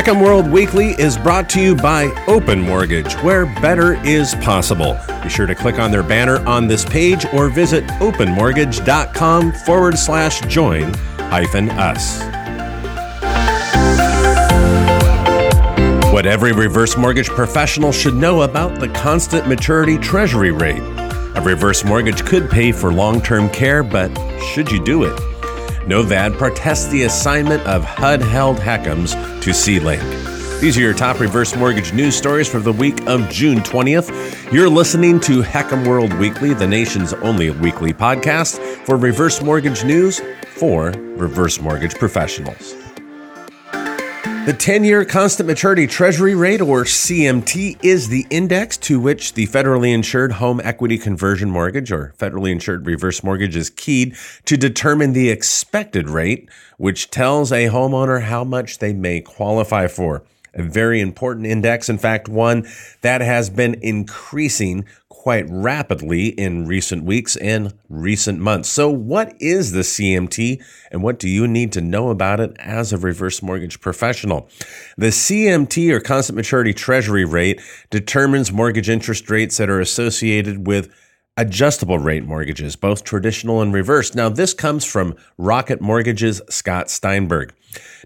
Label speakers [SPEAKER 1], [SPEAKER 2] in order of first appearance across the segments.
[SPEAKER 1] HECM World Weekly is brought to you by Open Mortgage, where better is possible. Be sure to click on their banner on this page or visit openmortgage.com forward slash join hyphen us. What every reverse mortgage professional should know about the constant maturity treasury rate. A reverse mortgage could pay for long term care, but should you do it? Novad protests the assignment of HUD held HECMs to Celink. These are your top reverse mortgage news stories for the week of June 20th. You're listening to HECM World Weekly, the nation's only weekly podcast for reverse mortgage news for reverse mortgage professionals. The 10 year constant maturity treasury rate, or CMT, is the index to which the federally insured home equity conversion mortgage or federally insured reverse mortgage is keyed to determine the expected rate, which tells a homeowner how much they may qualify for a very important index. In fact, one that has been increasing quite rapidly in recent weeks and recent months. So, what is the CMT and what do you need to know about it as a reverse mortgage professional? The CMT or constant maturity treasury rate determines mortgage interest rates that are associated with adjustable rate mortgages, both traditional and reverse. Now, this comes from Rocket Mortgage's Scott Steinberg.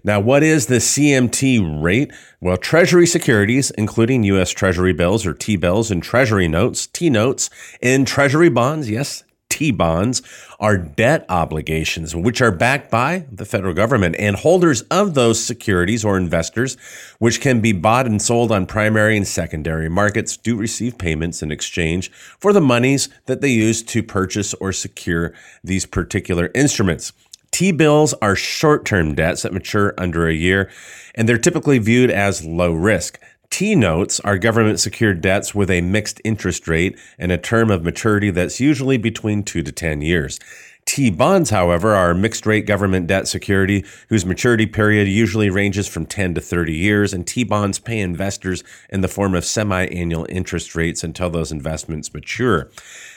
[SPEAKER 1] Now, what is the CMT rate? Well, Treasury securities, including U.S. Treasury bills or T bills and Treasury notes, T notes, and Treasury bonds, yes, T bonds, are debt obligations, which are backed by the federal government. And holders of those securities or investors, which can be bought and sold on primary and secondary markets, do receive payments in exchange for the monies that they use to purchase or secure these particular instruments. T bills are short term debts that mature under a year, and they're typically viewed as low risk. T notes are government secured debts with a mixed interest rate and a term of maturity that's usually between 2 to 10 years. T bonds, however, are mixed rate government debt security whose maturity period usually ranges from 10 to 30 years, and T bonds pay investors in the form of semi annual interest rates until those investments mature.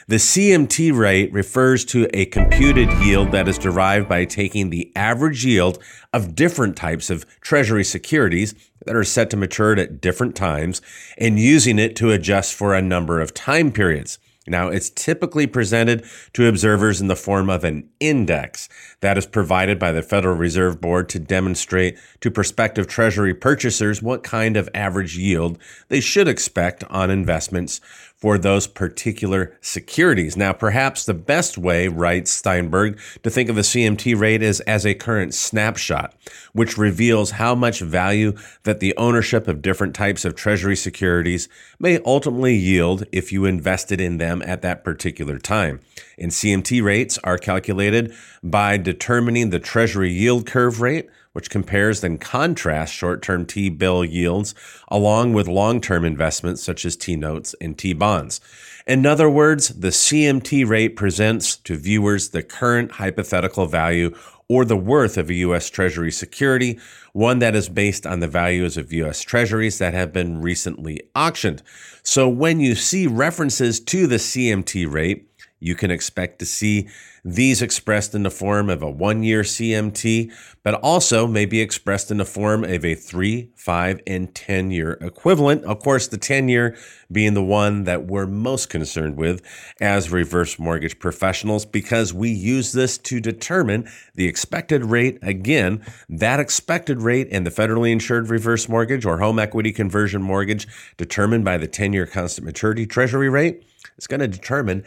[SPEAKER 1] The CMT rate refers to a computed yield that is derived by taking the average yield of different types of Treasury securities that are set to mature at different times and using it to adjust for a number of time periods. Now, it's typically presented to observers in the form of an index that is provided by the Federal Reserve Board to demonstrate to prospective Treasury purchasers what kind of average yield they should expect on investments for those particular securities. Now, perhaps the best way, writes Steinberg, to think of the CMT rate is as a current snapshot, which reveals how much value that the ownership of different types of treasury securities may ultimately yield if you invested in them at that particular time. And CMT rates are calculated by determining the treasury yield curve rate which compares and contrasts short term T bill yields along with long term investments such as T notes and T bonds. In other words, the CMT rate presents to viewers the current hypothetical value or the worth of a U.S. Treasury security, one that is based on the values of U.S. Treasuries that have been recently auctioned. So when you see references to the CMT rate, you can expect to see these expressed in the form of a one year CMT, but also may be expressed in the form of a three, five, and 10 year equivalent. Of course, the 10 year being the one that we're most concerned with as reverse mortgage professionals because we use this to determine the expected rate. Again, that expected rate in the federally insured reverse mortgage or home equity conversion mortgage determined by the 10 year constant maturity treasury rate is going to determine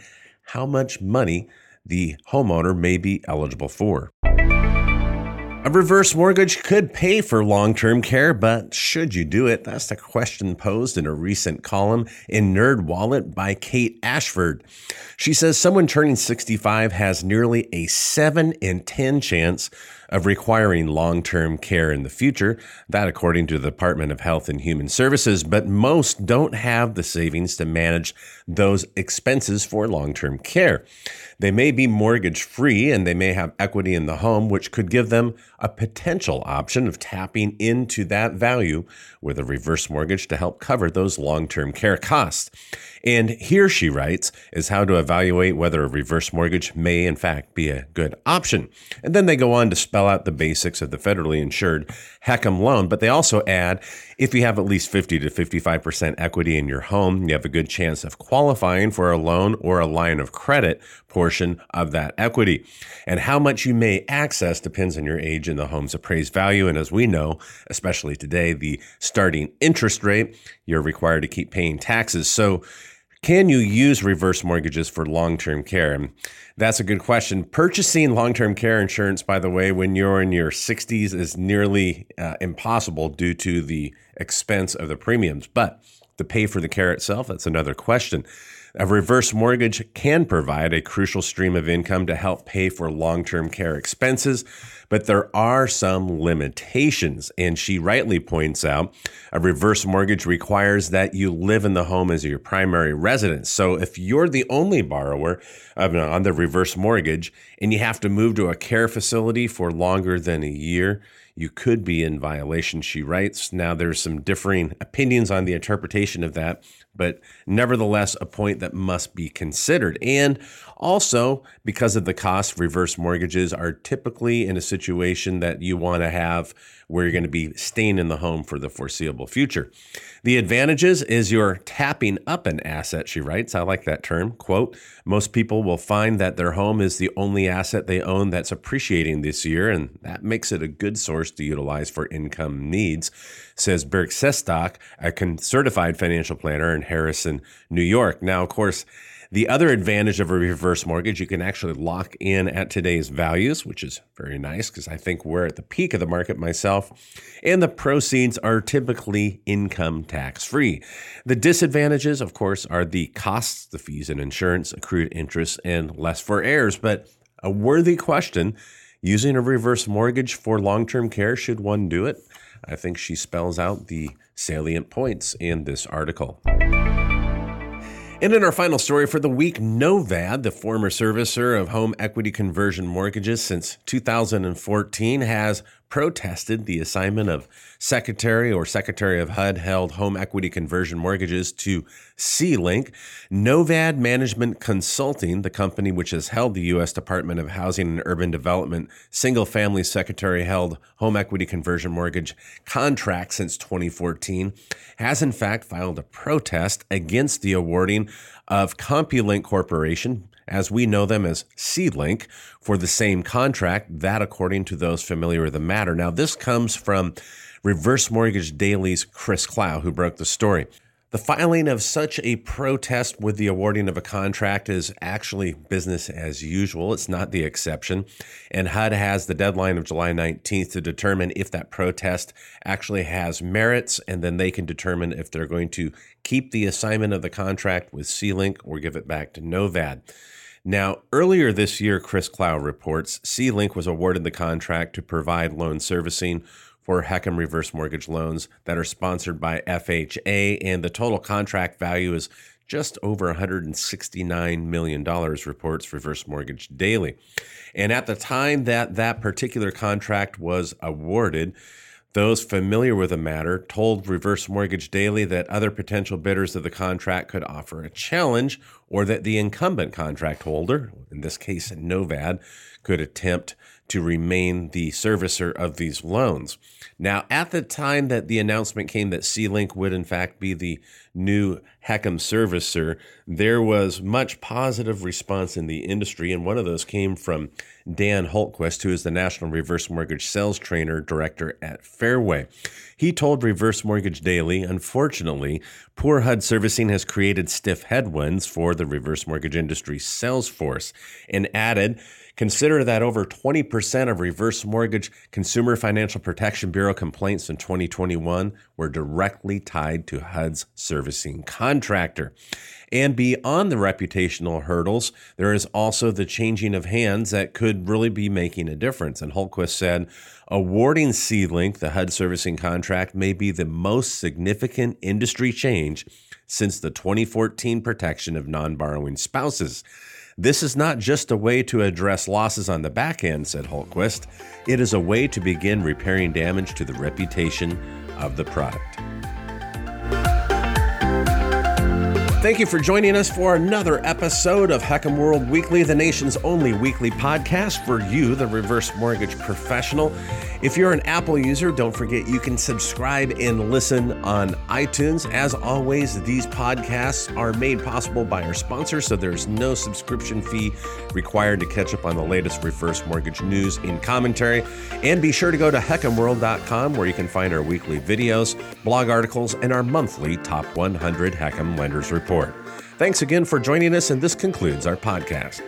[SPEAKER 1] how much money the homeowner may be eligible for. A reverse mortgage could pay for long term care, but should you do it? That's the question posed in a recent column in Nerd Wallet by Kate Ashford. She says someone turning 65 has nearly a 7 in 10 chance of requiring long term care in the future. That, according to the Department of Health and Human Services, but most don't have the savings to manage those expenses for long term care. They may be mortgage free and they may have equity in the home, which could give them a potential option of tapping into that value with a reverse mortgage to help cover those long term care costs. And here, she writes, is how to evaluate whether a reverse mortgage may, in fact, be a good option. And then they go on to spell out the basics of the federally insured HECM loan, but they also add if you have at least 50 to 55% equity in your home, you have a good chance of qualifying for a loan or a line of credit portion of that equity. And how much you may access depends on your age and the home's appraised value. And as we know, especially today, the starting interest rate, you're required to keep paying taxes. So can you use reverse mortgages for long term care? And that's a good question. Purchasing long term care insurance, by the way, when you're in your 60s is nearly uh, impossible due to the expense of the premiums. But to pay for the care itself, that's another question. A reverse mortgage can provide a crucial stream of income to help pay for long term care expenses, but there are some limitations. And she rightly points out a reverse mortgage requires that you live in the home as your primary residence. So if you're the only borrower uh, on the reverse mortgage and you have to move to a care facility for longer than a year, you could be in violation, she writes. Now, there's some differing opinions on the interpretation of that, but nevertheless, a point that must be considered. And also, because of the cost, reverse mortgages are typically in a situation that you want to have where you're going to be staying in the home for the foreseeable future. The advantages is you're tapping up an asset, she writes. I like that term. Quote, most people will find that their home is the only asset they own that's appreciating this year, and that makes it a good source to utilize for income needs, says Berk Sestock, a certified financial planner in Harrison, New York. Now, of course, the other advantage of a reverse mortgage, you can actually lock in at today's values, which is very nice because I think we're at the peak of the market myself. And the proceeds are typically income tax free. The disadvantages, of course, are the costs, the fees and insurance, accrued interest, and less for heirs. But a worthy question using a reverse mortgage for long term care, should one do it? I think she spells out the salient points in this article. And in our final story for the week, Novad, the former servicer of home equity conversion mortgages since 2014, has protested the assignment of Secretary or Secretary of HUD held home equity conversion mortgages to Celink. Novad Management Consulting, the company which has held the U.S. Department of Housing and Urban Development single family secretary held home equity conversion mortgage contract since 2014, has in fact filed a protest against the awarding of CompuLink Corporation, as we know them as Celink, for the same contract, that according to those familiar with the matter. Now, this comes from Reverse Mortgage Daily's Chris Clow, who broke the story. The filing of such a protest with the awarding of a contract is actually business as usual. It's not the exception. And HUD has the deadline of July 19th to determine if that protest actually has merits, and then they can determine if they're going to keep the assignment of the contract with Celink or give it back to Novad. Now, earlier this year, Chris Clow reports Celink was awarded the contract to provide loan servicing for HECM reverse mortgage loans that are sponsored by FHA, and the total contract value is just over $169 million, reports Reverse Mortgage Daily. And at the time that that particular contract was awarded, those familiar with the matter told Reverse Mortgage Daily that other potential bidders of the contract could offer a challenge or that the incumbent contract holder, in this case Novad, could attempt to remain the servicer of these loans. Now, at the time that the announcement came that Celink would in fact be the new HECM servicer, there was much positive response in the industry, and one of those came from Dan Hultquist, who is the National Reverse Mortgage Sales Trainer Director at Fairway. He told Reverse Mortgage Daily, unfortunately, poor HUD servicing has created stiff headwinds for the reverse mortgage industry sales force, and added, Consider that over 20% of reverse mortgage Consumer Financial Protection Bureau complaints in 2021 were directly tied to HUD's servicing contractor. And beyond the reputational hurdles, there is also the changing of hands that could really be making a difference. And Hultquist said, awarding Celink the HUD servicing contract may be the most significant industry change since the 2014 protection of non borrowing spouses. This is not just a way to address losses on the back end, said Hultquist. It is a way to begin repairing damage to the reputation of the product. Thank you for joining us for another episode of HECM World Weekly, the nation's only weekly podcast for you, the reverse mortgage professional. If you're an Apple user, don't forget you can subscribe and listen on iTunes. As always, these podcasts are made possible by our sponsors, so there's no subscription fee required to catch up on the latest reverse mortgage news and commentary. And be sure to go to hecmworld.com where you can find our weekly videos, blog articles, and our monthly Top 100 HECM Lenders Report. Thanks again for joining us, and this concludes our podcast.